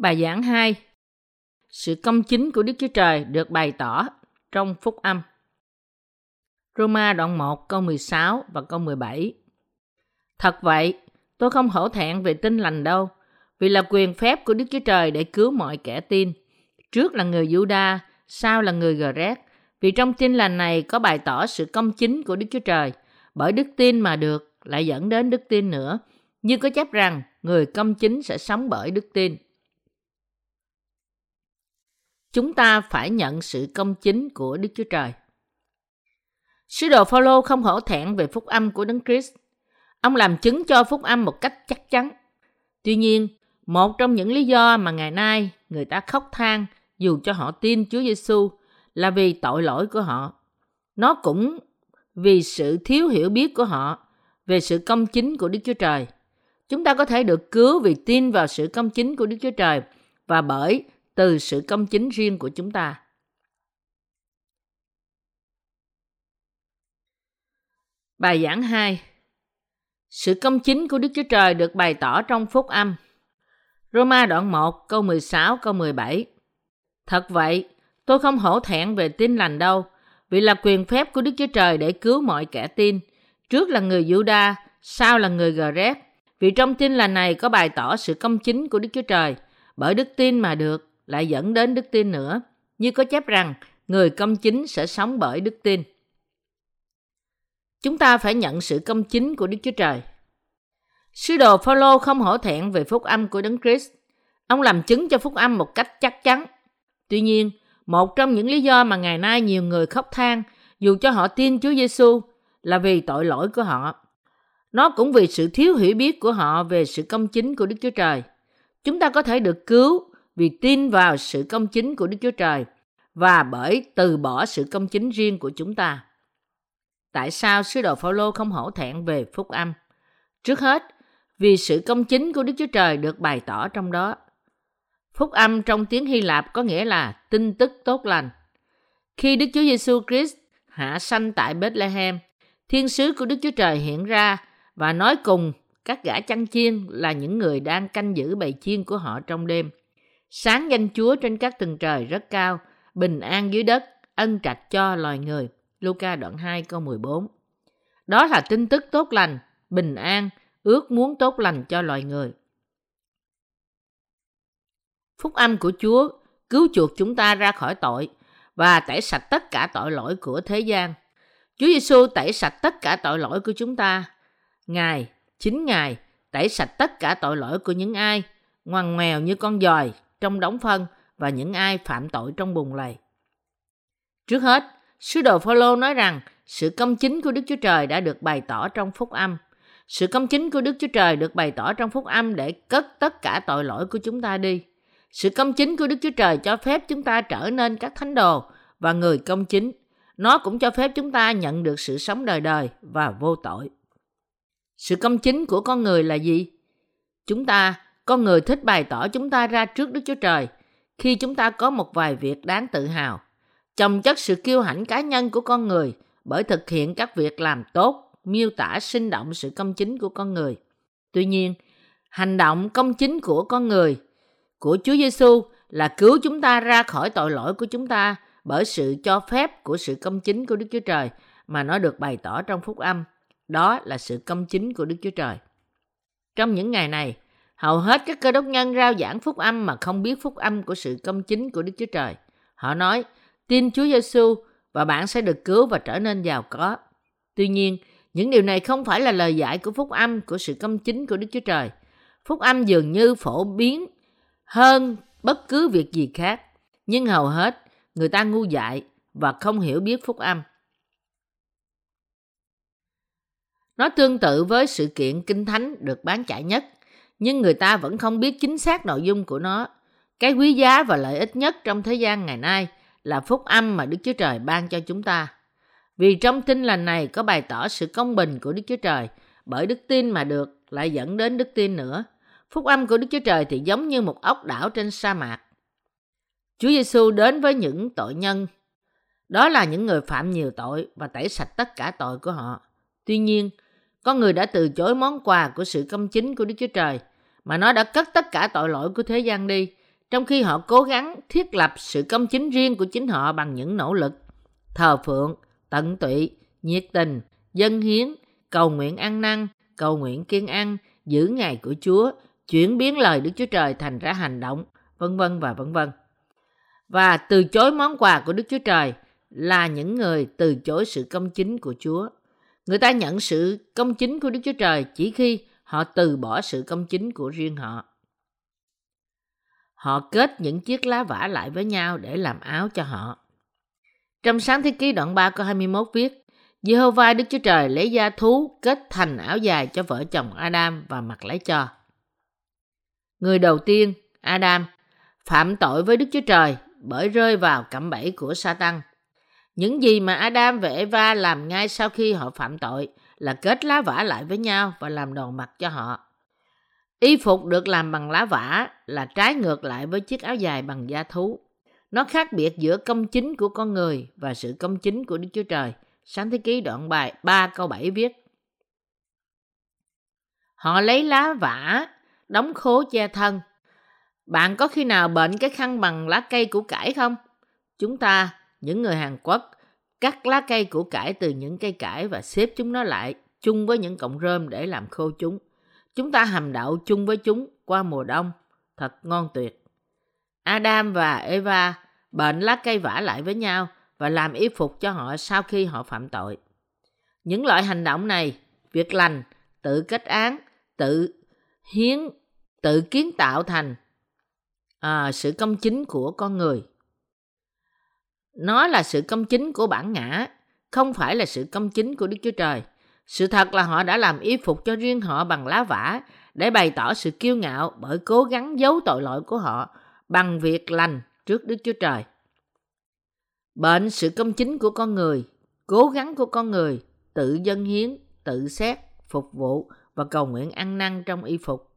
Bài giảng 2 Sự công chính của Đức Chúa Trời được bày tỏ trong phúc âm. Roma đoạn 1 câu 16 và câu 17 Thật vậy, tôi không hổ thẹn về tin lành đâu, vì là quyền phép của Đức Chúa Trời để cứu mọi kẻ tin. Trước là người Giuđa, sau là người Gret, vì trong tin lành này có bày tỏ sự công chính của Đức Chúa Trời, bởi đức tin mà được, lại dẫn đến đức tin nữa. Như có chép rằng, người công chính sẽ sống bởi đức tin. Chúng ta phải nhận sự công chính của Đức Chúa Trời. Sứ đồ Phaolô không hổ thẹn về phúc âm của Đấng Christ. Ông làm chứng cho phúc âm một cách chắc chắn. Tuy nhiên, một trong những lý do mà ngày nay người ta khóc than dù cho họ tin Chúa Giêsu là vì tội lỗi của họ. Nó cũng vì sự thiếu hiểu biết của họ về sự công chính của Đức Chúa Trời. Chúng ta có thể được cứu vì tin vào sự công chính của Đức Chúa Trời và bởi từ sự công chính riêng của chúng ta. Bài giảng 2 Sự công chính của Đức Chúa Trời được bày tỏ trong phúc âm. Roma đoạn 1 câu 16 câu 17 Thật vậy, tôi không hổ thẹn về tin lành đâu, vì là quyền phép của Đức Chúa Trời để cứu mọi kẻ tin. Trước là người Giuđa, sau là người Gret. Vì trong tin lành này có bày tỏ sự công chính của Đức Chúa Trời, bởi đức tin mà được, lại dẫn đến đức tin nữa. Như có chép rằng, người công chính sẽ sống bởi đức tin. Chúng ta phải nhận sự công chính của Đức Chúa Trời. Sứ đồ Phaolô không hổ thẹn về phúc âm của Đấng Christ. Ông làm chứng cho phúc âm một cách chắc chắn. Tuy nhiên, một trong những lý do mà ngày nay nhiều người khóc than dù cho họ tin Chúa Giêsu là vì tội lỗi của họ. Nó cũng vì sự thiếu hiểu biết của họ về sự công chính của Đức Chúa Trời. Chúng ta có thể được cứu vì tin vào sự công chính của Đức Chúa Trời và bởi từ bỏ sự công chính riêng của chúng ta. Tại sao sứ đồ Phaolô không hổ thẹn về phúc âm? Trước hết, vì sự công chính của Đức Chúa Trời được bày tỏ trong đó. Phúc âm trong tiếng Hy Lạp có nghĩa là tin tức tốt lành. Khi Đức Chúa Giêsu Christ hạ sanh tại Bethlehem, thiên sứ của Đức Chúa Trời hiện ra và nói cùng các gã chăn chiên là những người đang canh giữ bầy chiên của họ trong đêm. Sáng danh Chúa trên các tầng trời rất cao, bình an dưới đất, ân trạch cho loài người. Luca đoạn 2 câu 14 Đó là tin tức tốt lành, bình an, ước muốn tốt lành cho loài người. Phúc âm của Chúa cứu chuộc chúng ta ra khỏi tội và tẩy sạch tất cả tội lỗi của thế gian. Chúa Giêsu tẩy sạch tất cả tội lỗi của chúng ta. Ngài, chính Ngài, tẩy sạch tất cả tội lỗi của những ai ngoằn ngoèo như con dòi trong đóng phân và những ai phạm tội trong bùn lầy. Trước hết, sứ đồ Phaolô nói rằng sự công chính của Đức Chúa Trời đã được bày tỏ trong phúc âm. Sự công chính của Đức Chúa Trời được bày tỏ trong phúc âm để cất tất cả tội lỗi của chúng ta đi. Sự công chính của Đức Chúa Trời cho phép chúng ta trở nên các thánh đồ và người công chính. Nó cũng cho phép chúng ta nhận được sự sống đời đời và vô tội. Sự công chính của con người là gì? Chúng ta, con người thích bày tỏ chúng ta ra trước Đức Chúa Trời khi chúng ta có một vài việc đáng tự hào. Chồng chất sự kiêu hãnh cá nhân của con người bởi thực hiện các việc làm tốt, miêu tả sinh động sự công chính của con người. Tuy nhiên, hành động công chính của con người của Chúa Giêsu là cứu chúng ta ra khỏi tội lỗi của chúng ta bởi sự cho phép của sự công chính của Đức Chúa Trời mà nó được bày tỏ trong phúc âm. Đó là sự công chính của Đức Chúa Trời. Trong những ngày này, hầu hết các cơ đốc nhân rao giảng phúc âm mà không biết phúc âm của sự công chính của Đức Chúa Trời. Họ nói, tin Chúa Giêsu và bạn sẽ được cứu và trở nên giàu có. Tuy nhiên, những điều này không phải là lời dạy của phúc âm của sự công chính của Đức Chúa Trời. Phúc âm dường như phổ biến hơn bất cứ việc gì khác. Nhưng hầu hết, người ta ngu dại và không hiểu biết phúc âm. Nó tương tự với sự kiện kinh thánh được bán chạy nhất, nhưng người ta vẫn không biết chính xác nội dung của nó. Cái quý giá và lợi ích nhất trong thế gian ngày nay là phúc âm mà Đức Chúa Trời ban cho chúng ta. Vì trong tin lành này có bày tỏ sự công bình của Đức Chúa Trời, bởi đức tin mà được lại dẫn đến đức tin nữa. Phúc âm của Đức Chúa Trời thì giống như một ốc đảo trên sa mạc. Chúa Giêsu đến với những tội nhân. Đó là những người phạm nhiều tội và tẩy sạch tất cả tội của họ. Tuy nhiên, con người đã từ chối món quà của sự công chính của Đức Chúa Trời, mà nó đã cất tất cả tội lỗi của thế gian đi, trong khi họ cố gắng thiết lập sự công chính riêng của chính họ bằng những nỗ lực thờ phượng, tận tụy, nhiệt tình, dân hiến, cầu nguyện ăn năn, cầu nguyện kiên ăn, giữ ngày của Chúa, chuyển biến lời Đức Chúa Trời thành ra hành động, vân vân và vân vân. Và từ chối món quà của Đức Chúa Trời là những người từ chối sự công chính của Chúa. Người ta nhận sự công chính của Đức Chúa Trời chỉ khi họ từ bỏ sự công chính của riêng họ. Họ kết những chiếc lá vả lại với nhau để làm áo cho họ. Trong sáng thế ký đoạn 3 câu 21 viết, Jehovah Đức Chúa Trời lấy da thú kết thành áo dài cho vợ chồng Adam và mặc lấy cho. Người đầu tiên, Adam, phạm tội với Đức Chúa Trời bởi rơi vào cạm bẫy của Satan. Những gì mà Adam và Eva làm ngay sau khi họ phạm tội là kết lá vả lại với nhau và làm đòn mặc cho họ. Y phục được làm bằng lá vả là trái ngược lại với chiếc áo dài bằng da thú. Nó khác biệt giữa công chính của con người và sự công chính của Đức Chúa Trời. Sáng thế ký đoạn bài 3 câu 7 viết. Họ lấy lá vả, đóng khố che thân. Bạn có khi nào bệnh cái khăn bằng lá cây củ cải không? Chúng ta, những người Hàn Quốc, cắt lá cây củ cải từ những cây cải và xếp chúng nó lại chung với những cọng rơm để làm khô chúng. Chúng ta hầm đậu chung với chúng qua mùa đông. Thật ngon tuyệt. Adam và Eva bệnh lá cây vả lại với nhau và làm y phục cho họ sau khi họ phạm tội. Những loại hành động này, việc lành, tự kết án, tự hiến, tự kiến tạo thành à, sự công chính của con người. Nó là sự công chính của bản ngã, không phải là sự công chính của Đức Chúa Trời. Sự thật là họ đã làm y phục cho riêng họ bằng lá vả để bày tỏ sự kiêu ngạo bởi cố gắng giấu tội lỗi của họ bằng việc lành trước Đức Chúa Trời. Bệnh sự công chính của con người, cố gắng của con người, tự dân hiến, tự xét, phục vụ và cầu nguyện ăn năn trong y phục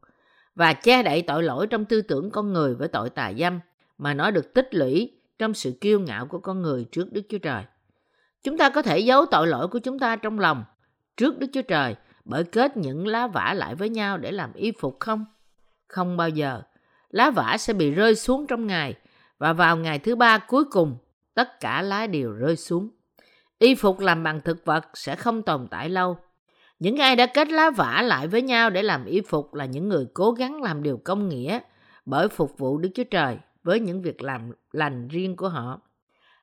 và che đậy tội lỗi trong tư tưởng con người với tội tà dâm mà nó được tích lũy trong sự kiêu ngạo của con người trước Đức Chúa Trời. Chúng ta có thể giấu tội lỗi của chúng ta trong lòng trước Đức Chúa Trời bởi kết những lá vả lại với nhau để làm y phục không? Không bao giờ. Lá vả sẽ bị rơi xuống trong ngày và vào ngày thứ ba cuối cùng, tất cả lá đều rơi xuống. Y phục làm bằng thực vật sẽ không tồn tại lâu. Những ai đã kết lá vả lại với nhau để làm y phục là những người cố gắng làm điều công nghĩa bởi phục vụ Đức Chúa Trời với những việc làm lành riêng của họ.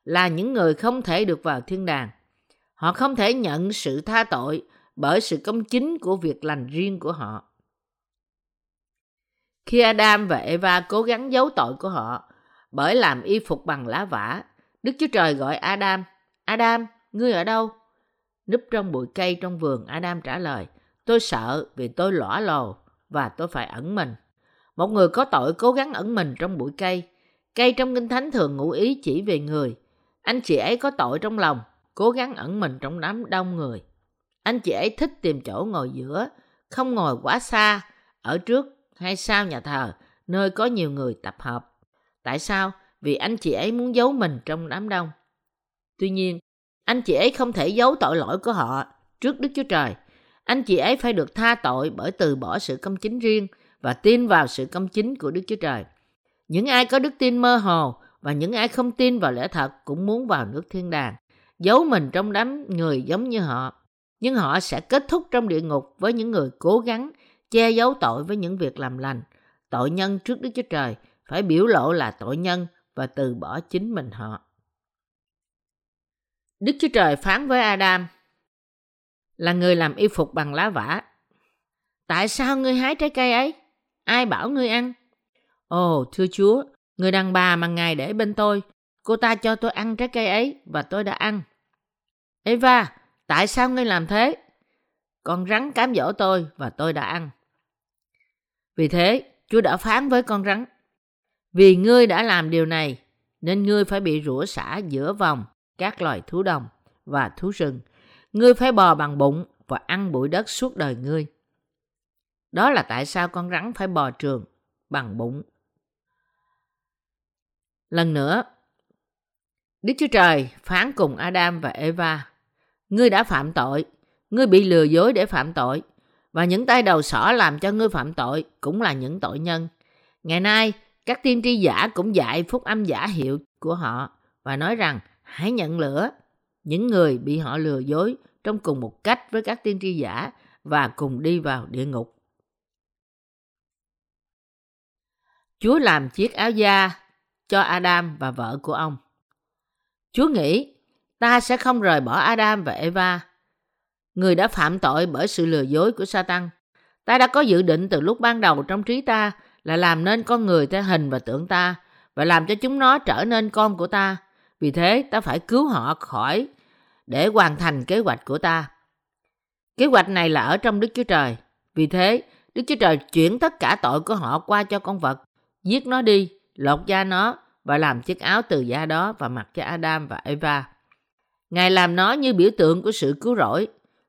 Là những người không thể được vào thiên đàng. Họ không thể nhận sự tha tội bởi sự công chính của việc lành riêng của họ. Khi Adam và Eva cố gắng giấu tội của họ bởi làm y phục bằng lá vả, Đức Chúa Trời gọi Adam, Adam, ngươi ở đâu? Núp trong bụi cây trong vườn, Adam trả lời, tôi sợ vì tôi lõa lồ và tôi phải ẩn mình. Một người có tội cố gắng ẩn mình trong bụi cây. Cây trong Kinh Thánh thường ngụ ý chỉ về người. Anh chị ấy có tội trong lòng, cố gắng ẩn mình trong đám đông người. Anh chị ấy thích tìm chỗ ngồi giữa, không ngồi quá xa, ở trước hay sau nhà thờ, nơi có nhiều người tập hợp. Tại sao? Vì anh chị ấy muốn giấu mình trong đám đông. Tuy nhiên, anh chị ấy không thể giấu tội lỗi của họ trước Đức Chúa Trời. Anh chị ấy phải được tha tội bởi từ bỏ sự công chính riêng và tin vào sự công chính của Đức Chúa Trời. Những ai có đức tin mơ hồ và những ai không tin vào lẽ thật cũng muốn vào nước thiên đàng, giấu mình trong đám người giống như họ. Nhưng họ sẽ kết thúc trong địa ngục với những người cố gắng che giấu tội với những việc làm lành. Tội nhân trước Đức Chúa Trời phải biểu lộ là tội nhân và từ bỏ chính mình họ. Đức Chúa Trời phán với Adam là người làm y phục bằng lá vả. Tại sao ngươi hái trái cây ấy? Ai bảo ngươi ăn? Ồ, thưa Chúa, người đàn bà mà Ngài để bên tôi, cô ta cho tôi ăn trái cây ấy và tôi đã ăn. Eva, tại sao ngươi làm thế? Con rắn cám dỗ tôi và tôi đã ăn. Vì thế, Chúa đã phán với con rắn, vì ngươi đã làm điều này, nên ngươi phải bị rủa xả giữa vòng các loài thú đồng và thú rừng. Ngươi phải bò bằng bụng và ăn bụi đất suốt đời ngươi. Đó là tại sao con rắn phải bò trường bằng bụng. Lần nữa, Đức Chúa Trời phán cùng Adam và Eva, ngươi đã phạm tội, ngươi bị lừa dối để phạm tội, và những tay đầu sỏ làm cho ngươi phạm tội cũng là những tội nhân. Ngày nay, các tiên tri giả cũng dạy phúc âm giả hiệu của họ và nói rằng hãy nhận lửa những người bị họ lừa dối trong cùng một cách với các tiên tri giả và cùng đi vào địa ngục. Chúa làm chiếc áo da cho Adam và vợ của ông. Chúa nghĩ ta sẽ không rời bỏ Adam và Eva, người đã phạm tội bởi sự lừa dối của Satan. Ta đã có dự định từ lúc ban đầu trong trí ta là làm nên con người theo hình và tượng ta và làm cho chúng nó trở nên con của ta. Vì thế, ta phải cứu họ khỏi để hoàn thành kế hoạch của ta. Kế hoạch này là ở trong Đức Chúa Trời. Vì thế, Đức Chúa Trời chuyển tất cả tội của họ qua cho con vật, giết nó đi, lột da nó và làm chiếc áo từ da đó và mặc cho Adam và Eva. Ngài làm nó như biểu tượng của sự cứu rỗi.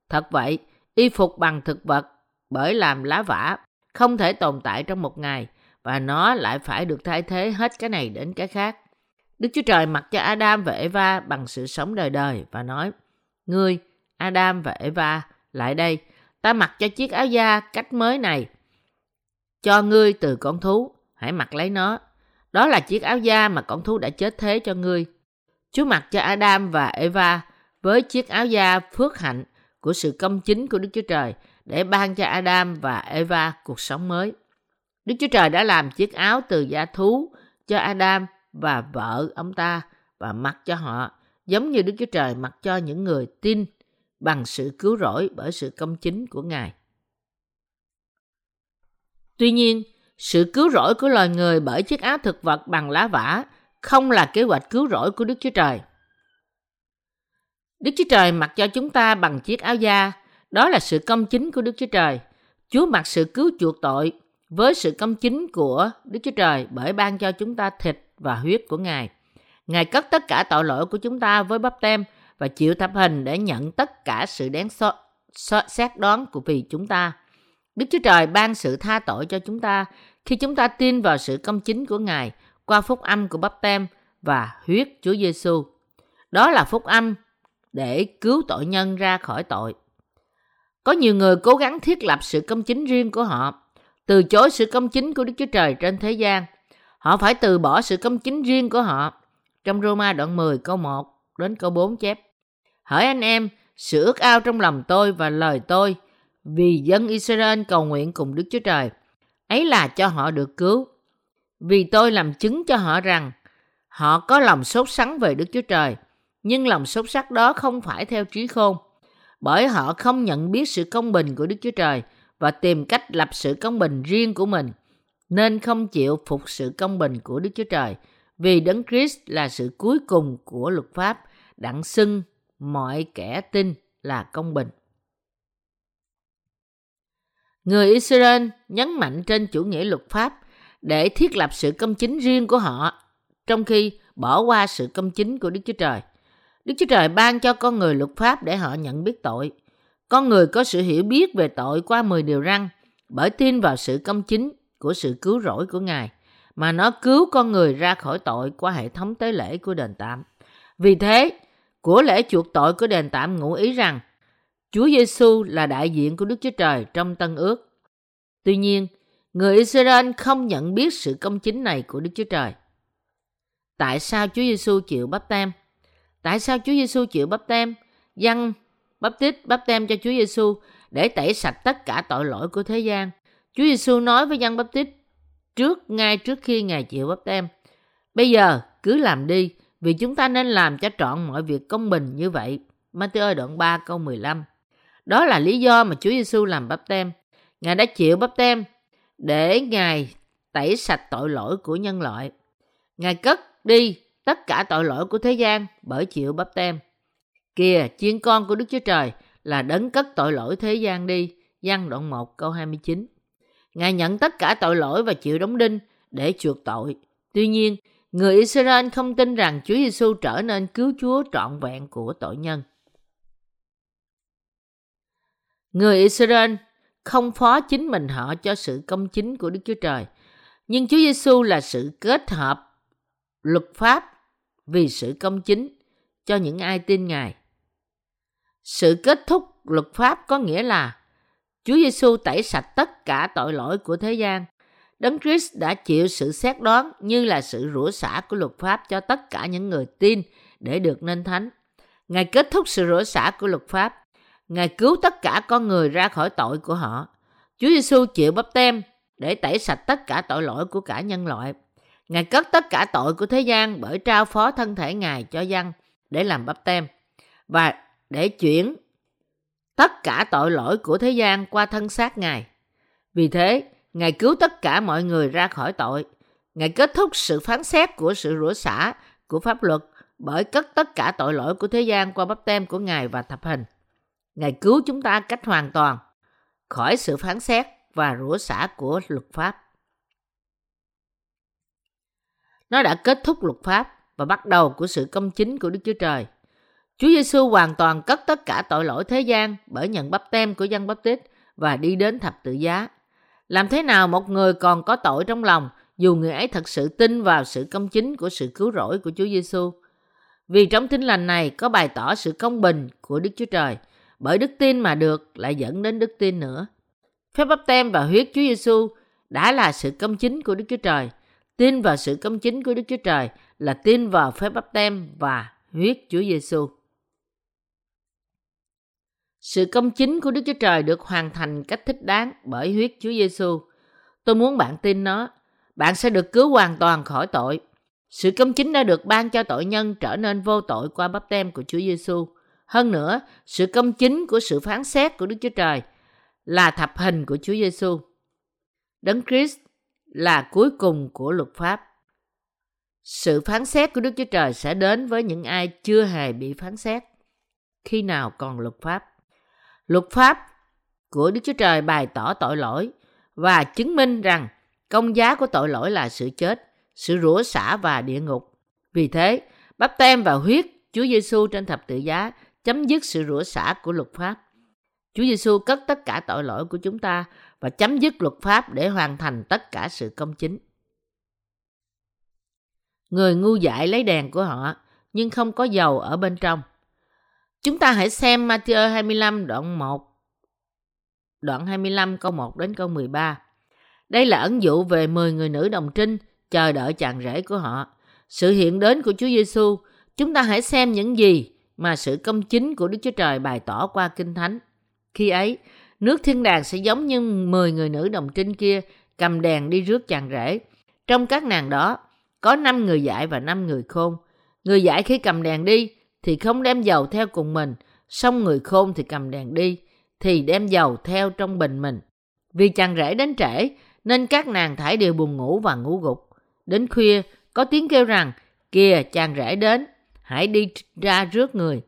Thật vậy, y phục bằng thực vật bởi làm lá vả không thể tồn tại trong một ngày và nó lại phải được thay thế hết cái này đến cái khác. Đức Chúa Trời mặc cho Adam và Eva bằng sự sống đời đời và nói, Ngươi, Adam và Eva, lại đây, ta mặc cho chiếc áo da cách mới này. Cho ngươi từ con thú, hãy mặc lấy nó. Đó là chiếc áo da mà con thú đã chết thế cho ngươi. Chúa mặc cho Adam và Eva với chiếc áo da phước hạnh của sự công chính của Đức Chúa Trời để ban cho Adam và Eva cuộc sống mới. Đức Chúa Trời đã làm chiếc áo từ da thú cho Adam và vợ ông ta và mặc cho họ giống như Đức Chúa Trời mặc cho những người tin bằng sự cứu rỗi bởi sự công chính của Ngài. Tuy nhiên, sự cứu rỗi của loài người bởi chiếc áo thực vật bằng lá vả không là kế hoạch cứu rỗi của Đức Chúa Trời. Đức Chúa Trời mặc cho chúng ta bằng chiếc áo da, đó là sự công chính của Đức Chúa Trời. Chúa mặc sự cứu chuộc tội với sự công chính của Đức Chúa Trời bởi ban cho chúng ta thịt và huyết của Ngài. Ngài cất tất cả tội lỗi của chúng ta với bắp tem và chịu thập hình để nhận tất cả sự đáng so, so, xét đoán của vì chúng ta. Đức Chúa Trời ban sự tha tội cho chúng ta khi chúng ta tin vào sự công chính của Ngài qua phúc âm của bắp tem và huyết Chúa Giêsu. Đó là phúc âm để cứu tội nhân ra khỏi tội. Có nhiều người cố gắng thiết lập sự công chính riêng của họ, từ chối sự công chính của Đức Chúa Trời trên thế gian. Họ phải từ bỏ sự công chính riêng của họ. Trong Roma đoạn 10 câu 1 đến câu 4 chép. Hỡi anh em, sự ước ao trong lòng tôi và lời tôi vì dân Israel cầu nguyện cùng Đức Chúa Trời. Ấy là cho họ được cứu. Vì tôi làm chứng cho họ rằng họ có lòng sốt sắng về Đức Chúa Trời, nhưng lòng sốt sắc đó không phải theo trí khôn, bởi họ không nhận biết sự công bình của Đức Chúa Trời và tìm cách lập sự công bình riêng của mình, nên không chịu phục sự công bình của Đức Chúa Trời, vì Đấng Christ là sự cuối cùng của luật pháp, đặng xưng mọi kẻ tin là công bình. Người Israel nhấn mạnh trên chủ nghĩa luật pháp để thiết lập sự công chính riêng của họ, trong khi bỏ qua sự công chính của Đức Chúa Trời. Đức Chúa Trời ban cho con người luật pháp để họ nhận biết tội. Con người có sự hiểu biết về tội qua 10 điều răn bởi tin vào sự công chính của sự cứu rỗi của Ngài mà nó cứu con người ra khỏi tội qua hệ thống tế lễ của đền tạm. Vì thế, của lễ chuộc tội của đền tạm ngụ ý rằng Chúa Giêsu là đại diện của Đức Chúa Trời trong Tân Ước. Tuy nhiên, người Israel không nhận biết sự công chính này của Đức Chúa Trời. Tại sao Chúa Giêsu chịu bắp tem? Tại sao Chúa Giêsu chịu bắp tem? Dân bắp tít bắp tem cho Chúa Giêsu để tẩy sạch tất cả tội lỗi của thế gian. Chúa Giêsu nói với dân bắp tít trước ngay trước khi Ngài chịu bắp tem. Bây giờ cứ làm đi, vì chúng ta nên làm cho trọn mọi việc công bình như vậy. Matthew đoạn 3 câu 15 đó là lý do mà Chúa Giêsu làm bắp tem. Ngài đã chịu bắp tem để Ngài tẩy sạch tội lỗi của nhân loại. Ngài cất đi tất cả tội lỗi của thế gian bởi chịu bắp tem. Kìa, chiên con của Đức Chúa Trời là đấng cất tội lỗi thế gian đi. Giăng đoạn 1 câu 29 Ngài nhận tất cả tội lỗi và chịu đóng đinh để chuộc tội. Tuy nhiên, người Israel không tin rằng Chúa Giêsu trở nên cứu Chúa trọn vẹn của tội nhân. Người Israel không phó chính mình họ cho sự công chính của Đức Chúa Trời, nhưng Chúa Giêsu là sự kết hợp luật pháp vì sự công chính cho những ai tin Ngài. Sự kết thúc luật pháp có nghĩa là Chúa Giêsu tẩy sạch tất cả tội lỗi của thế gian. Đấng Christ đã chịu sự xét đoán như là sự rủa xả của luật pháp cho tất cả những người tin để được nên thánh. Ngài kết thúc sự rủa xả của luật pháp. Ngài cứu tất cả con người ra khỏi tội của họ. Chúa Giêsu chịu bắp tem để tẩy sạch tất cả tội lỗi của cả nhân loại. Ngài cất tất cả tội của thế gian bởi trao phó thân thể Ngài cho dân để làm bắp tem và để chuyển tất cả tội lỗi của thế gian qua thân xác Ngài. Vì thế, Ngài cứu tất cả mọi người ra khỏi tội. Ngài kết thúc sự phán xét của sự rủa xả của pháp luật bởi cất tất cả tội lỗi của thế gian qua bắp tem của Ngài và thập hình. Ngài cứu chúng ta cách hoàn toàn khỏi sự phán xét và rủa xả của luật pháp. Nó đã kết thúc luật pháp và bắt đầu của sự công chính của Đức Chúa Trời. Chúa Giêsu hoàn toàn cất tất cả tội lỗi thế gian bởi nhận bắp tem của dân bắp tít và đi đến thập tự giá. Làm thế nào một người còn có tội trong lòng dù người ấy thật sự tin vào sự công chính của sự cứu rỗi của Chúa Giêsu? Vì trong tin lành này có bày tỏ sự công bình của Đức Chúa Trời, bởi đức tin mà được, lại dẫn đến đức tin nữa. Phép bắp tem và huyết Chúa Giêsu đã là sự công chính của Đức Chúa Trời. Tin vào sự công chính của Đức Chúa Trời là tin vào phép bắp tem và huyết Chúa Giêsu. Sự công chính của Đức Chúa Trời được hoàn thành cách thích đáng bởi huyết Chúa Giêsu. Tôi muốn bạn tin nó. Bạn sẽ được cứu hoàn toàn khỏi tội. Sự công chính đã được ban cho tội nhân trở nên vô tội qua bắp tem của Chúa Giêsu. Hơn nữa, sự công chính của sự phán xét của Đức Chúa Trời là thập hình của Chúa Giêsu. Đấng Christ là cuối cùng của luật pháp. Sự phán xét của Đức Chúa Trời sẽ đến với những ai chưa hề bị phán xét. Khi nào còn luật pháp? Luật pháp của Đức Chúa Trời bày tỏ tội lỗi và chứng minh rằng công giá của tội lỗi là sự chết, sự rủa xả và địa ngục. Vì thế, bắp tem và huyết Chúa Giêsu trên thập tự giá chấm dứt sự rủa xả của luật pháp. Chúa Giêsu cất tất cả tội lỗi của chúng ta và chấm dứt luật pháp để hoàn thành tất cả sự công chính. Người ngu dại lấy đèn của họ nhưng không có dầu ở bên trong. Chúng ta hãy xem Matthew 25 đoạn 1 đoạn 25 câu 1 đến câu 13. Đây là ẩn dụ về 10 người nữ đồng trinh chờ đợi chàng rể của họ. Sự hiện đến của Chúa Giêsu, chúng ta hãy xem những gì mà sự công chính của Đức Chúa Trời bày tỏ qua Kinh Thánh. Khi ấy, nước thiên đàng sẽ giống như 10 người nữ đồng trinh kia cầm đèn đi rước chàng rể. Trong các nàng đó, có 5 người dạy và 5 người khôn. Người dạy khi cầm đèn đi thì không đem dầu theo cùng mình, xong người khôn thì cầm đèn đi thì đem dầu theo trong bình mình. Vì chàng rể đến trễ nên các nàng thải đều buồn ngủ và ngủ gục. Đến khuya có tiếng kêu rằng kìa chàng rể đến, hãy đi ra rước người.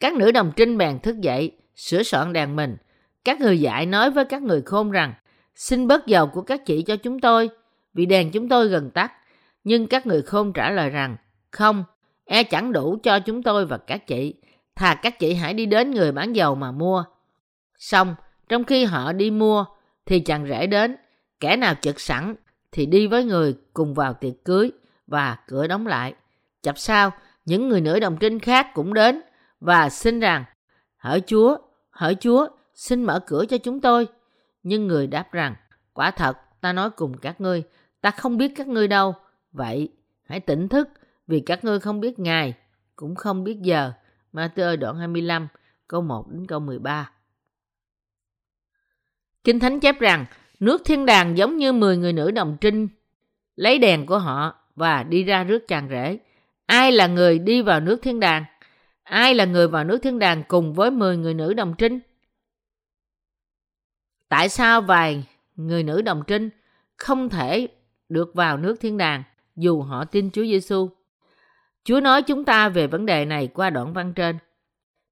Các nữ đồng trinh bèn thức dậy, sửa soạn đèn mình. Các người dạy nói với các người khôn rằng xin bớt dầu của các chị cho chúng tôi vì đèn chúng tôi gần tắt. Nhưng các người khôn trả lời rằng không, e chẳng đủ cho chúng tôi và các chị. Thà các chị hãy đi đến người bán dầu mà mua. Xong, trong khi họ đi mua, thì chàng rể đến. Kẻ nào chật sẵn thì đi với người cùng vào tiệc cưới và cửa đóng lại. Chập sau, những người nữ đồng trinh khác cũng đến và xin rằng, hỡi Chúa, hỡi Chúa, xin mở cửa cho chúng tôi. Nhưng người đáp rằng, quả thật, ta nói cùng các ngươi, ta không biết các ngươi đâu. Vậy, hãy tỉnh thức, vì các ngươi không biết ngày, cũng không biết giờ. Matthew đoạn 25, câu 1 đến câu 13. Kinh Thánh chép rằng, nước thiên đàng giống như 10 người nữ đồng trinh, lấy đèn của họ và đi ra rước chàng rể. Ai là người đi vào nước thiên đàng? Ai là người vào nước thiên đàng cùng với 10 người nữ đồng trinh? Tại sao vài người nữ đồng trinh không thể được vào nước thiên đàng dù họ tin Chúa Giêsu? Chúa nói chúng ta về vấn đề này qua đoạn văn trên.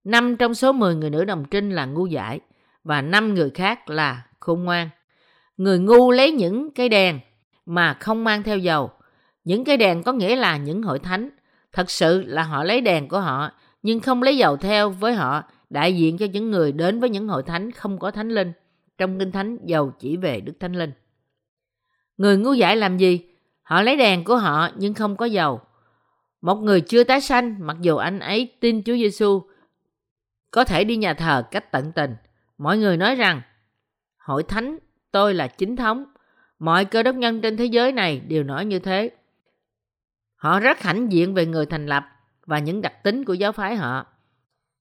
Năm trong số 10 người nữ đồng trinh là ngu dại và năm người khác là khôn ngoan. Người ngu lấy những cây đèn mà không mang theo dầu. Những cây đèn có nghĩa là những hội thánh. Thật sự là họ lấy đèn của họ nhưng không lấy dầu theo với họ đại diện cho những người đến với những hội thánh không có thánh linh. Trong kinh thánh dầu chỉ về Đức Thánh Linh. Người ngu dại làm gì? Họ lấy đèn của họ nhưng không có dầu. Một người chưa tái sanh, mặc dù anh ấy tin Chúa Giêsu, có thể đi nhà thờ cách tận tình. Mọi người nói rằng, hội thánh tôi là chính thống. Mọi cơ đốc nhân trên thế giới này đều nói như thế. Họ rất hãnh diện về người thành lập và những đặc tính của giáo phái họ.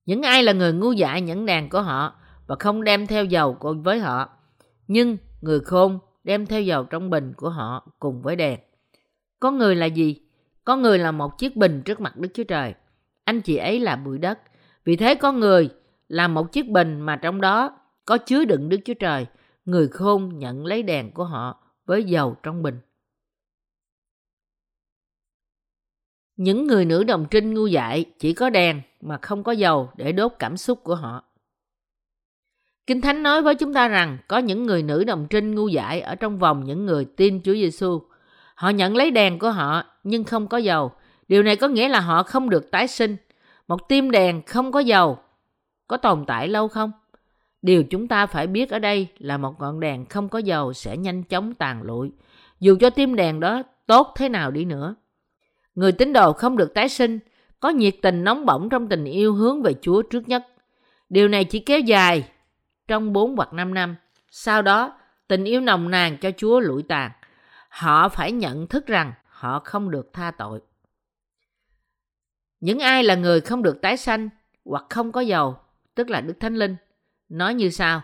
Những ai là người ngu dại nhẫn đàn của họ và không đem theo dầu với họ. Nhưng người khôn đem theo dầu trong bình của họ cùng với đèn. Có người là gì? Có người là một chiếc bình trước mặt Đức Chúa Trời. Anh chị ấy là bụi đất. Vì thế có người là một chiếc bình mà trong đó có chứa đựng Đức Chúa Trời. Người khôn nhận lấy đèn của họ với dầu trong bình. Những người nữ đồng trinh ngu dại chỉ có đèn mà không có dầu để đốt cảm xúc của họ. Kinh Thánh nói với chúng ta rằng có những người nữ đồng trinh ngu dại ở trong vòng những người tin Chúa Giêsu. Họ nhận lấy đèn của họ nhưng không có dầu. Điều này có nghĩa là họ không được tái sinh. Một tim đèn không có dầu có tồn tại lâu không? Điều chúng ta phải biết ở đây là một ngọn đèn không có dầu sẽ nhanh chóng tàn lụi, dù cho tim đèn đó tốt thế nào đi nữa. Người tín đồ không được tái sinh, có nhiệt tình nóng bỏng trong tình yêu hướng về Chúa trước nhất. Điều này chỉ kéo dài trong 4 hoặc 5 năm. Sau đó, tình yêu nồng nàn cho Chúa lụi tàn. Họ phải nhận thức rằng họ không được tha tội. Những ai là người không được tái sanh hoặc không có dầu, tức là Đức Thánh Linh, nói như sau.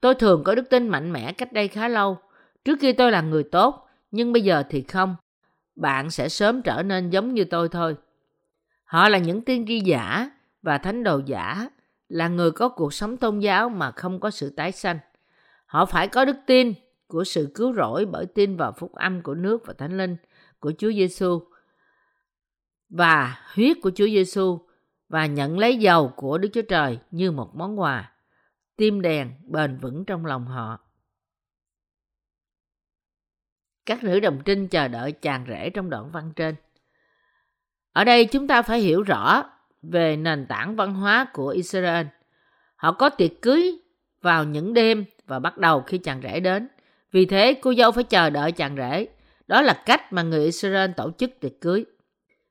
Tôi thường có đức tin mạnh mẽ cách đây khá lâu. Trước kia tôi là người tốt, nhưng bây giờ thì không. Bạn sẽ sớm trở nên giống như tôi thôi. Họ là những tiên tri giả và thánh đồ giả, là người có cuộc sống tôn giáo mà không có sự tái sanh. Họ phải có đức tin của sự cứu rỗi bởi tin vào phúc âm của nước và thánh linh của Chúa Giêsu và huyết của Chúa Giêsu và nhận lấy dầu của Đức Chúa Trời như một món quà, tim đèn bền vững trong lòng họ. Các nữ đồng trinh chờ đợi chàng rể trong đoạn văn trên. Ở đây chúng ta phải hiểu rõ về nền tảng văn hóa của Israel. Họ có tiệc cưới vào những đêm và bắt đầu khi chàng rể đến. Vì thế cô dâu phải chờ đợi chàng rể. Đó là cách mà người Israel tổ chức tiệc cưới.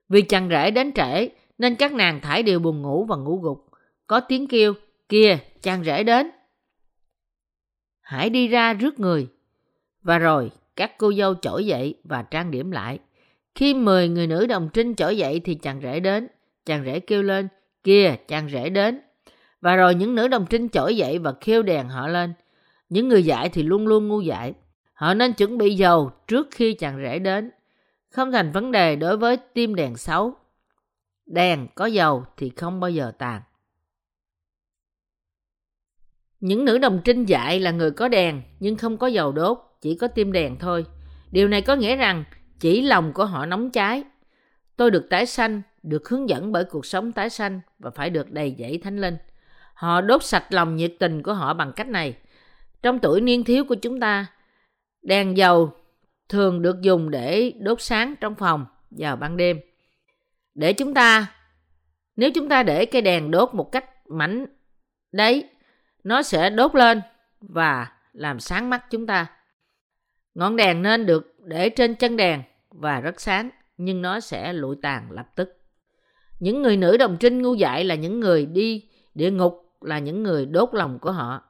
Vì chàng rể đến trễ nên các nàng thải đều buồn ngủ và ngủ gục. Có tiếng kêu, kìa, chàng rể đến. Hãy đi ra rước người. Và rồi các cô dâu trỗi dậy và trang điểm lại. Khi 10 người nữ đồng trinh trỗi dậy thì chàng rể đến. Chàng rể kêu lên, kia chàng rể đến. Và rồi những nữ đồng trinh trỗi dậy và kêu đèn họ lên. Những người dạy thì luôn luôn ngu dại. Họ nên chuẩn bị dầu trước khi chàng rể đến. Không thành vấn đề đối với tim đèn xấu. Đèn có dầu thì không bao giờ tàn. Những nữ đồng trinh dạy là người có đèn nhưng không có dầu đốt, chỉ có tim đèn thôi. Điều này có nghĩa rằng chỉ lòng của họ nóng cháy. Tôi được tái sanh, được hướng dẫn bởi cuộc sống tái sanh và phải được đầy dẫy thánh linh. Họ đốt sạch lòng nhiệt tình của họ bằng cách này. Trong tuổi niên thiếu của chúng ta, đèn dầu thường được dùng để đốt sáng trong phòng vào ban đêm. Để chúng ta, nếu chúng ta để cây đèn đốt một cách mảnh đấy, nó sẽ đốt lên và làm sáng mắt chúng ta. Ngọn đèn nên được để trên chân đèn và rất sáng, nhưng nó sẽ lụi tàn lập tức. Những người nữ đồng trinh ngu dại là những người đi địa ngục là những người đốt lòng của họ,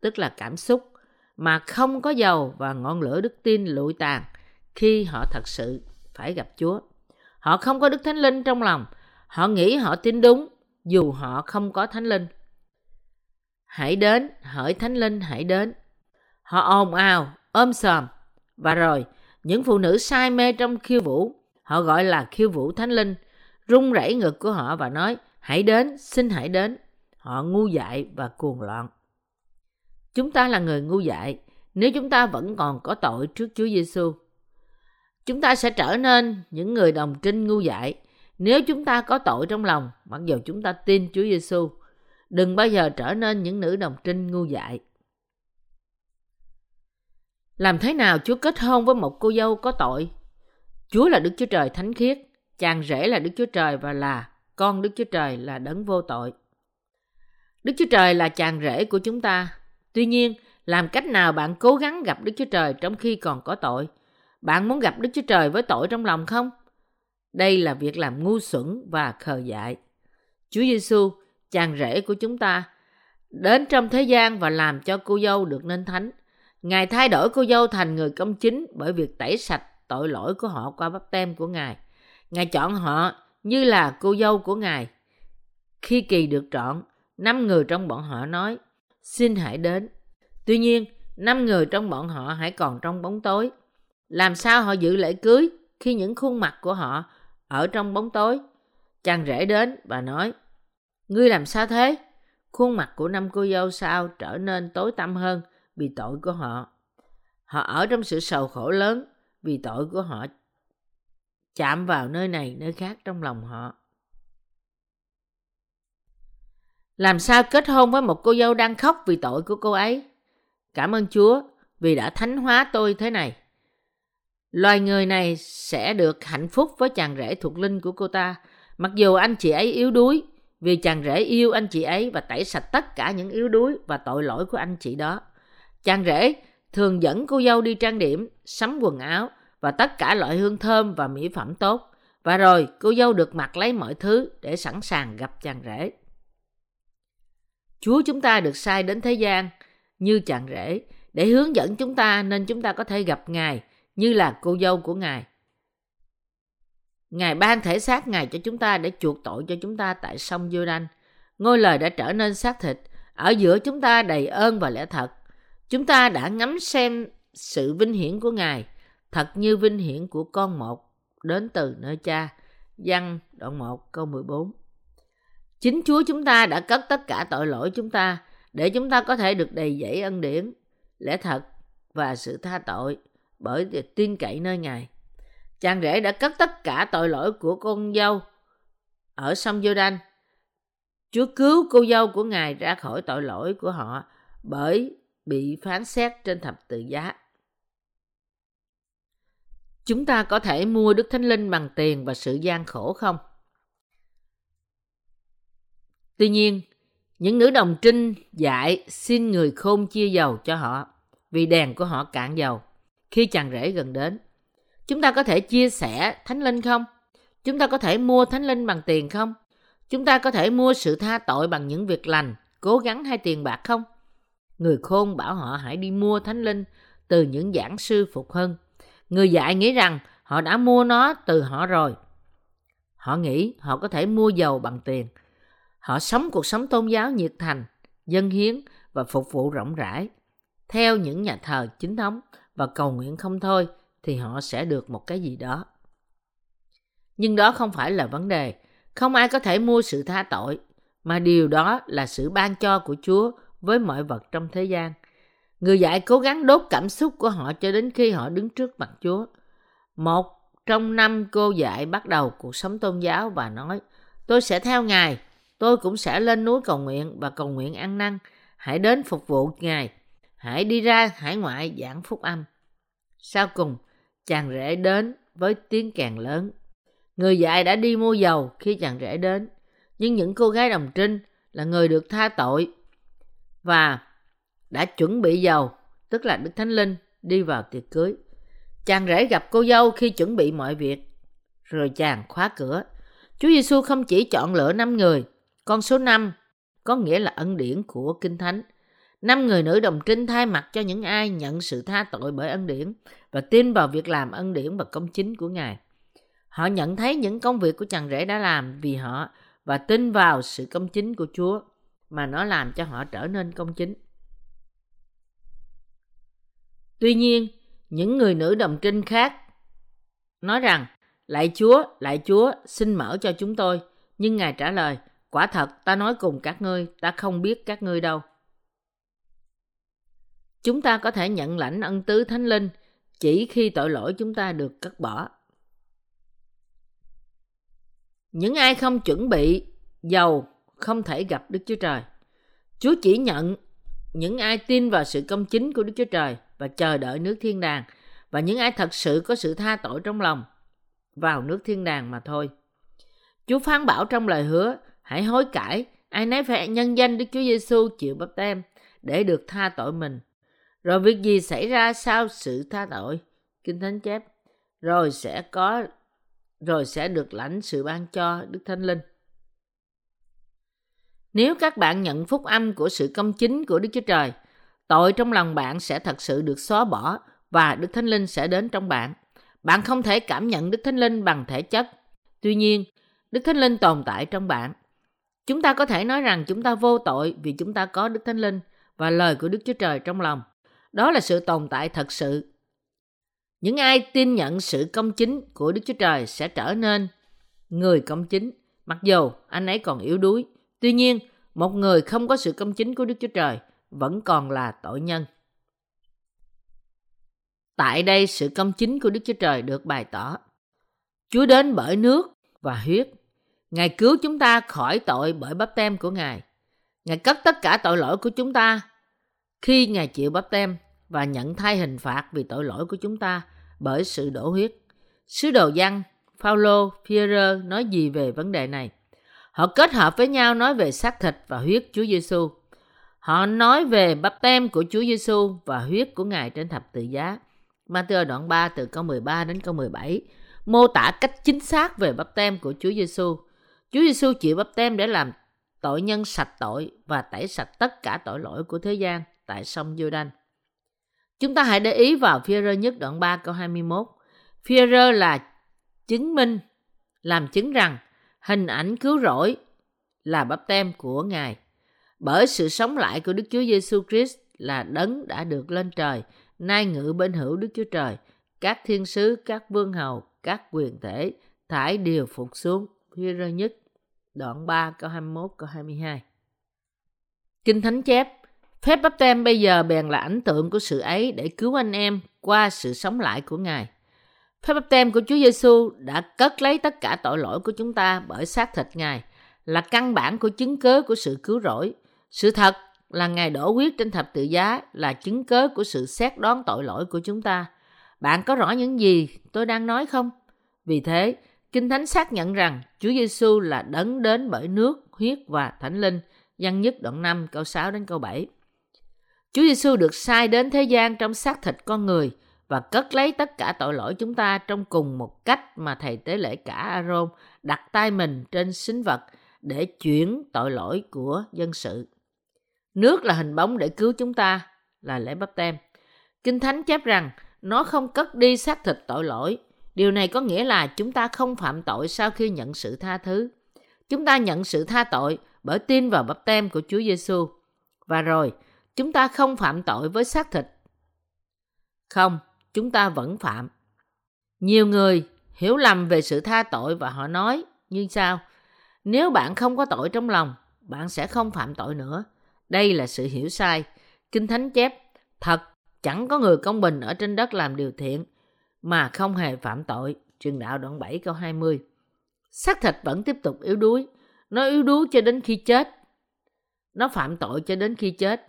tức là cảm xúc, mà không có dầu và ngọn lửa đức tin lụi tàn khi họ thật sự phải gặp Chúa. Họ không có Đức Thánh Linh trong lòng, họ nghĩ họ tin đúng dù họ không có Thánh Linh. Hãy đến, hỡi Thánh Linh hãy đến. Họ ồn ào, ôm sòm. Và rồi, những phụ nữ say mê trong khiêu vũ, họ gọi là khiêu vũ Thánh Linh, rung rẩy ngực của họ và nói, hãy đến, xin hãy đến. Họ ngu dại và cuồng loạn. Chúng ta là người ngu dại nếu chúng ta vẫn còn có tội trước Chúa Giêsu. Chúng ta sẽ trở nên những người đồng trinh ngu dại nếu chúng ta có tội trong lòng, mặc dù chúng ta tin Chúa Giêsu. Đừng bao giờ trở nên những nữ đồng trinh ngu dại. Làm thế nào Chúa kết hôn với một cô dâu có tội? Chúa là Đức Chúa Trời thánh khiết, chàng rể là Đức Chúa Trời và là con Đức Chúa Trời là đấng vô tội. Đức Chúa Trời là chàng rể của chúng ta. Tuy nhiên, làm cách nào bạn cố gắng gặp Đức Chúa Trời trong khi còn có tội? Bạn muốn gặp Đức Chúa Trời với tội trong lòng không? Đây là việc làm ngu xuẩn và khờ dại. Chúa Giêsu, chàng rể của chúng ta, đến trong thế gian và làm cho cô dâu được nên thánh. Ngài thay đổi cô dâu thành người công chính bởi việc tẩy sạch tội lỗi của họ qua bắp tem của Ngài. Ngài chọn họ như là cô dâu của Ngài. Khi kỳ được chọn, năm người trong bọn họ nói, xin hãy đến. Tuy nhiên, năm người trong bọn họ hãy còn trong bóng tối. Làm sao họ giữ lễ cưới khi những khuôn mặt của họ ở trong bóng tối? Chàng rể đến và nói, Ngươi làm sao thế? Khuôn mặt của năm cô dâu sao trở nên tối tăm hơn vì tội của họ. Họ ở trong sự sầu khổ lớn vì tội của họ chạm vào nơi này nơi khác trong lòng họ. Làm sao kết hôn với một cô dâu đang khóc vì tội của cô ấy? Cảm ơn Chúa vì đã thánh hóa tôi thế này. Loài người này sẽ được hạnh phúc với chàng rể thuộc linh của cô ta, mặc dù anh chị ấy yếu đuối, vì chàng rể yêu anh chị ấy và tẩy sạch tất cả những yếu đuối và tội lỗi của anh chị đó. Chàng rể thường dẫn cô dâu đi trang điểm, sắm quần áo và tất cả loại hương thơm và mỹ phẩm tốt. Và rồi cô dâu được mặc lấy mọi thứ để sẵn sàng gặp chàng rể. Chúa chúng ta được sai đến thế gian như chàng rể để hướng dẫn chúng ta nên chúng ta có thể gặp Ngài như là cô dâu của Ngài. Ngài ban thể xác Ngài cho chúng ta để chuộc tội cho chúng ta tại sông giô đanh Ngôi lời đã trở nên xác thịt, ở giữa chúng ta đầy ơn và lẽ thật. Chúng ta đã ngắm xem sự vinh hiển của Ngài, thật như vinh hiển của con một đến từ nơi cha. Văn đoạn 1 câu 14 Chính Chúa chúng ta đã cất tất cả tội lỗi chúng ta để chúng ta có thể được đầy dẫy ân điển, lẽ thật và sự tha tội bởi việc tin cậy nơi Ngài. Chàng rể đã cất tất cả tội lỗi của con dâu ở sông giô đanh Chúa cứu cô dâu của Ngài ra khỏi tội lỗi của họ bởi bị phán xét trên thập tự giá. Chúng ta có thể mua Đức Thánh Linh bằng tiền và sự gian khổ không? Tuy nhiên, những nữ đồng trinh dạy xin người khôn chia dầu cho họ vì đèn của họ cạn dầu khi chàng rể gần đến. Chúng ta có thể chia sẻ thánh linh không? Chúng ta có thể mua thánh linh bằng tiền không? Chúng ta có thể mua sự tha tội bằng những việc lành, cố gắng hay tiền bạc không? Người khôn bảo họ hãy đi mua thánh linh từ những giảng sư phục hưng. Người dạy nghĩ rằng họ đã mua nó từ họ rồi. Họ nghĩ họ có thể mua dầu bằng tiền. Họ sống cuộc sống tôn giáo nhiệt thành, dân hiến và phục vụ rộng rãi. Theo những nhà thờ chính thống và cầu nguyện không thôi thì họ sẽ được một cái gì đó. Nhưng đó không phải là vấn đề. Không ai có thể mua sự tha tội, mà điều đó là sự ban cho của Chúa với mọi vật trong thế gian. Người dạy cố gắng đốt cảm xúc của họ cho đến khi họ đứng trước mặt Chúa. Một trong năm cô dạy bắt đầu cuộc sống tôn giáo và nói, tôi sẽ theo Ngài, tôi cũng sẽ lên núi cầu nguyện và cầu nguyện ăn năn. Hãy đến phục vụ Ngài, hãy đi ra hải ngoại giảng phúc âm. Sau cùng, chàng rể đến với tiếng càng lớn. Người dạy đã đi mua dầu khi chàng rể đến, nhưng những cô gái đồng trinh là người được tha tội và đã chuẩn bị dầu, tức là Đức Thánh Linh, đi vào tiệc cưới. Chàng rể gặp cô dâu khi chuẩn bị mọi việc, rồi chàng khóa cửa. Chúa Giêsu không chỉ chọn lựa năm người, con số 5 có nghĩa là ân điển của Kinh Thánh. Năm người nữ đồng trinh thay mặt cho những ai nhận sự tha tội bởi ân điển và tin vào việc làm ân điển và công chính của Ngài. Họ nhận thấy những công việc của chàng rể đã làm vì họ và tin vào sự công chính của Chúa mà nó làm cho họ trở nên công chính. Tuy nhiên, những người nữ đồng trinh khác nói rằng, Lạy Chúa, lạy Chúa, xin mở cho chúng tôi. Nhưng Ngài trả lời, quả thật ta nói cùng các ngươi, ta không biết các ngươi đâu. Chúng ta có thể nhận lãnh ân tứ thánh linh chỉ khi tội lỗi chúng ta được cất bỏ. Những ai không chuẩn bị giàu không thể gặp Đức Chúa Trời. Chúa chỉ nhận những ai tin vào sự công chính của Đức Chúa Trời và chờ đợi nước thiên đàng và những ai thật sự có sự tha tội trong lòng vào nước thiên đàng mà thôi. Chúa phán bảo trong lời hứa, hãy hối cải, ai nấy phải nhân danh Đức Chúa Giêsu chịu bắp tem để được tha tội mình. Rồi việc gì xảy ra sau sự tha tội? Kinh Thánh chép, rồi sẽ có rồi sẽ được lãnh sự ban cho Đức Thánh Linh. Nếu các bạn nhận phúc âm của sự công chính của Đức Chúa Trời, tội trong lòng bạn sẽ thật sự được xóa bỏ và Đức Thánh Linh sẽ đến trong bạn. Bạn không thể cảm nhận Đức Thánh Linh bằng thể chất. Tuy nhiên, Đức Thánh Linh tồn tại trong bạn. Chúng ta có thể nói rằng chúng ta vô tội vì chúng ta có Đức Thánh Linh và lời của Đức Chúa Trời trong lòng. Đó là sự tồn tại thật sự. Những ai tin nhận sự công chính của Đức Chúa Trời sẽ trở nên người công chính, mặc dù anh ấy còn yếu đuối. Tuy nhiên, một người không có sự công chính của Đức Chúa Trời vẫn còn là tội nhân. Tại đây sự công chính của Đức Chúa Trời được bày tỏ. Chúa đến bởi nước và huyết. Ngài cứu chúng ta khỏi tội bởi bắp tem của Ngài. Ngài cất tất cả tội lỗi của chúng ta khi Ngài chịu bắp tem và nhận thay hình phạt vì tội lỗi của chúng ta bởi sự đổ huyết. Sứ đồ Giăng, Phaolô, Phi-rơ nói gì về vấn đề này? Họ kết hợp với nhau nói về xác thịt và huyết Chúa Giêsu. Họ nói về bắp tem của Chúa Giêsu và huyết của Ngài trên thập tự giá. Matthew đoạn 3 từ câu 13 đến câu 17 mô tả cách chính xác về bắp tem của Chúa Giêsu. Chúa Giêsu chịu bắp tem để làm tội nhân sạch tội và tẩy sạch tất cả tội lỗi của thế gian tại sông Giô-đanh. Chúng ta hãy để ý vào phi rơ nhất đoạn 3 câu 21. phi rơ là chứng minh, làm chứng rằng hình ảnh cứu rỗi là bắp tem của Ngài. Bởi sự sống lại của Đức Chúa Giêsu Christ là đấng đã được lên trời, nay ngự bên hữu Đức Chúa Trời, các thiên sứ, các vương hầu, các quyền thể thải đều phục xuống. Phi rơ nhất đoạn 3 câu 21 câu 22. Kinh Thánh chép Phép bắp tem bây giờ bèn là ảnh tượng của sự ấy để cứu anh em qua sự sống lại của Ngài. Phép báp tem của Chúa Giêsu đã cất lấy tất cả tội lỗi của chúng ta bởi xác thịt Ngài, là căn bản của chứng cớ của sự cứu rỗi. Sự thật là Ngài đổ huyết trên thập tự giá là chứng cớ của sự xét đoán tội lỗi của chúng ta. Bạn có rõ những gì tôi đang nói không? Vì thế, Kinh Thánh xác nhận rằng Chúa Giêsu là đấng đến bởi nước, huyết và thánh linh. Văn nhất đoạn 5 câu 6 đến câu 7. Chúa Giêsu được sai đến thế gian trong xác thịt con người và cất lấy tất cả tội lỗi chúng ta trong cùng một cách mà thầy tế lễ cả Aaron đặt tay mình trên sinh vật để chuyển tội lỗi của dân sự. Nước là hình bóng để cứu chúng ta là lễ bắp tem. Kinh Thánh chép rằng nó không cất đi xác thịt tội lỗi. Điều này có nghĩa là chúng ta không phạm tội sau khi nhận sự tha thứ. Chúng ta nhận sự tha tội bởi tin vào bắp tem của Chúa Giêsu. Và rồi, chúng ta không phạm tội với xác thịt. Không, chúng ta vẫn phạm. Nhiều người hiểu lầm về sự tha tội và họ nói như sao? Nếu bạn không có tội trong lòng, bạn sẽ không phạm tội nữa. Đây là sự hiểu sai. Kinh Thánh chép, thật chẳng có người công bình ở trên đất làm điều thiện mà không hề phạm tội. trường đạo đoạn 7 câu 20. Xác thịt vẫn tiếp tục yếu đuối. Nó yếu đuối cho đến khi chết. Nó phạm tội cho đến khi chết.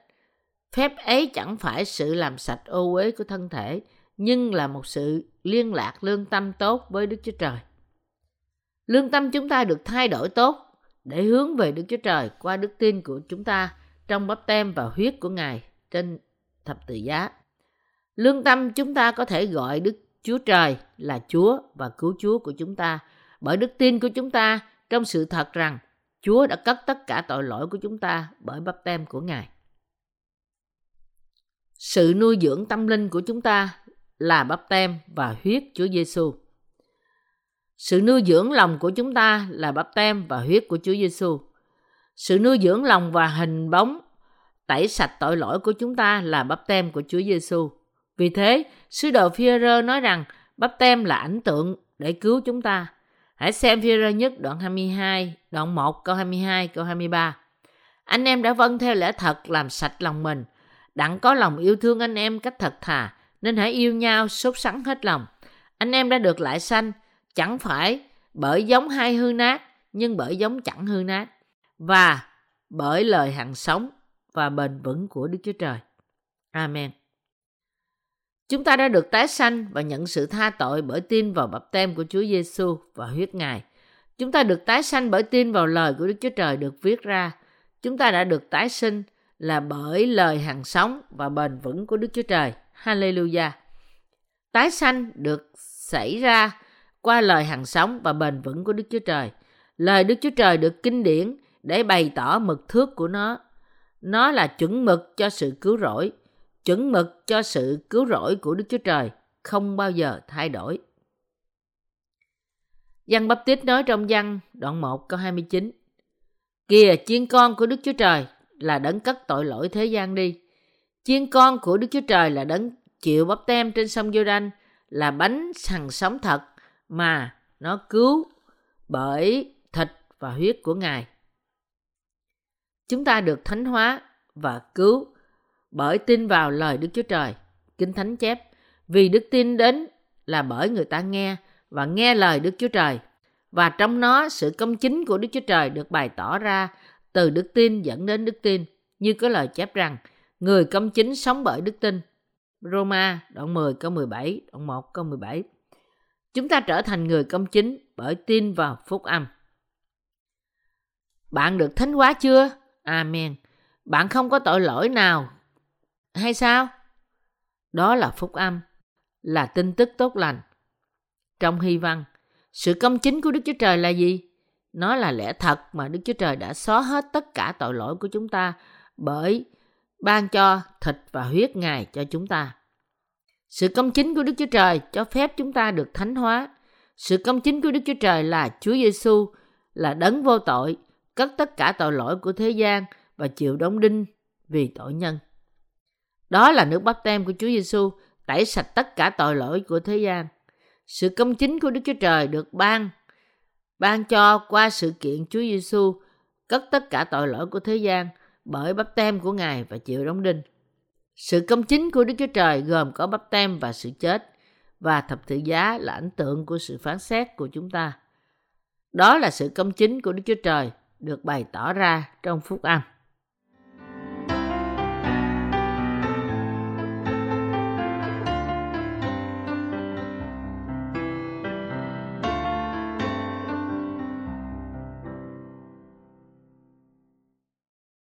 Phép ấy chẳng phải sự làm sạch ô uế của thân thể, nhưng là một sự liên lạc, lương tâm tốt với Đức Chúa Trời. Lương tâm chúng ta được thay đổi tốt để hướng về Đức Chúa Trời qua đức tin của chúng ta trong bắp tem và huyết của Ngài trên thập tự giá. Lương tâm chúng ta có thể gọi Đức Chúa Trời là Chúa và cứu Chúa của chúng ta bởi đức tin của chúng ta trong sự thật rằng Chúa đã cất tất cả tội lỗi của chúng ta bởi bắp tem của Ngài. Sự nuôi dưỡng tâm linh của chúng ta là bắp tem và huyết Chúa Giêsu. Sự nuôi dưỡng lòng của chúng ta là bắp tem và huyết của Chúa Giêsu. Sự nuôi dưỡng lòng và hình bóng tẩy sạch tội lỗi của chúng ta là bắp tem của Chúa Giêsu. Vì thế, sứ đồ Phi-rơ nói rằng bắp tem là ảnh tượng để cứu chúng ta. Hãy xem Phi-rơ nhất đoạn 22, đoạn 1 câu 22, câu 23. Anh em đã vâng theo lẽ thật làm sạch lòng mình, đặng có lòng yêu thương anh em cách thật thà, nên hãy yêu nhau sốt sắng hết lòng. Anh em đã được lại sanh, chẳng phải bởi giống hai hư nát, nhưng bởi giống chẳng hư nát, và bởi lời hằng sống và bền vững của Đức Chúa Trời. Amen. Chúng ta đã được tái sanh và nhận sự tha tội bởi tin vào baptêm tem của Chúa Giêsu và huyết Ngài. Chúng ta được tái sanh bởi tin vào lời của Đức Chúa Trời được viết ra. Chúng ta đã được tái sinh là bởi lời hằng sống và bền vững của Đức Chúa Trời. Hallelujah. Tái sanh được xảy ra qua lời hằng sống và bền vững của Đức Chúa Trời. Lời Đức Chúa Trời được kinh điển để bày tỏ mực thước của nó. Nó là chuẩn mực cho sự cứu rỗi. chuẩn mực cho sự cứu rỗi của Đức Chúa Trời không bao giờ thay đổi. Giăng Bắp Tít nói trong văn đoạn 1 câu 29 Kìa chiên con của Đức Chúa Trời là đấng cất tội lỗi thế gian đi. Chiên con của Đức Chúa Trời là đấng chịu bắp tem trên sông giô đanh là bánh sằng sống thật mà nó cứu bởi thịt và huyết của Ngài. Chúng ta được thánh hóa và cứu bởi tin vào lời Đức Chúa Trời. Kinh Thánh chép, vì đức tin đến là bởi người ta nghe và nghe lời Đức Chúa Trời. Và trong nó sự công chính của Đức Chúa Trời được bày tỏ ra từ đức tin dẫn đến đức tin. Như có lời chép rằng, người công chính sống bởi đức tin. Roma đoạn 10 câu 17, đoạn 1 câu 17. Chúng ta trở thành người công chính bởi tin vào phúc âm. Bạn được thánh hóa chưa? Amen. Bạn không có tội lỗi nào hay sao? Đó là phúc âm, là tin tức tốt lành. Trong hy văn, sự công chính của Đức Chúa Trời là gì? Nó là lẽ thật mà Đức Chúa Trời đã xóa hết tất cả tội lỗi của chúng ta bởi ban cho thịt và huyết Ngài cho chúng ta. Sự công chính của Đức Chúa Trời cho phép chúng ta được thánh hóa. Sự công chính của Đức Chúa Trời là Chúa Giêsu là đấng vô tội, cất tất cả tội lỗi của thế gian và chịu đóng đinh vì tội nhân. Đó là nước bắp tem của Chúa Giêsu tẩy sạch tất cả tội lỗi của thế gian. Sự công chính của Đức Chúa Trời được ban ban cho qua sự kiện Chúa Giêsu cất tất cả tội lỗi của thế gian bởi bắp tem của Ngài và chịu đóng đinh. Sự công chính của Đức Chúa Trời gồm có bắp tem và sự chết, và thập tự giá là ảnh tượng của sự phán xét của chúng ta. Đó là sự công chính của Đức Chúa Trời, được bày tỏ ra trong phúc âm.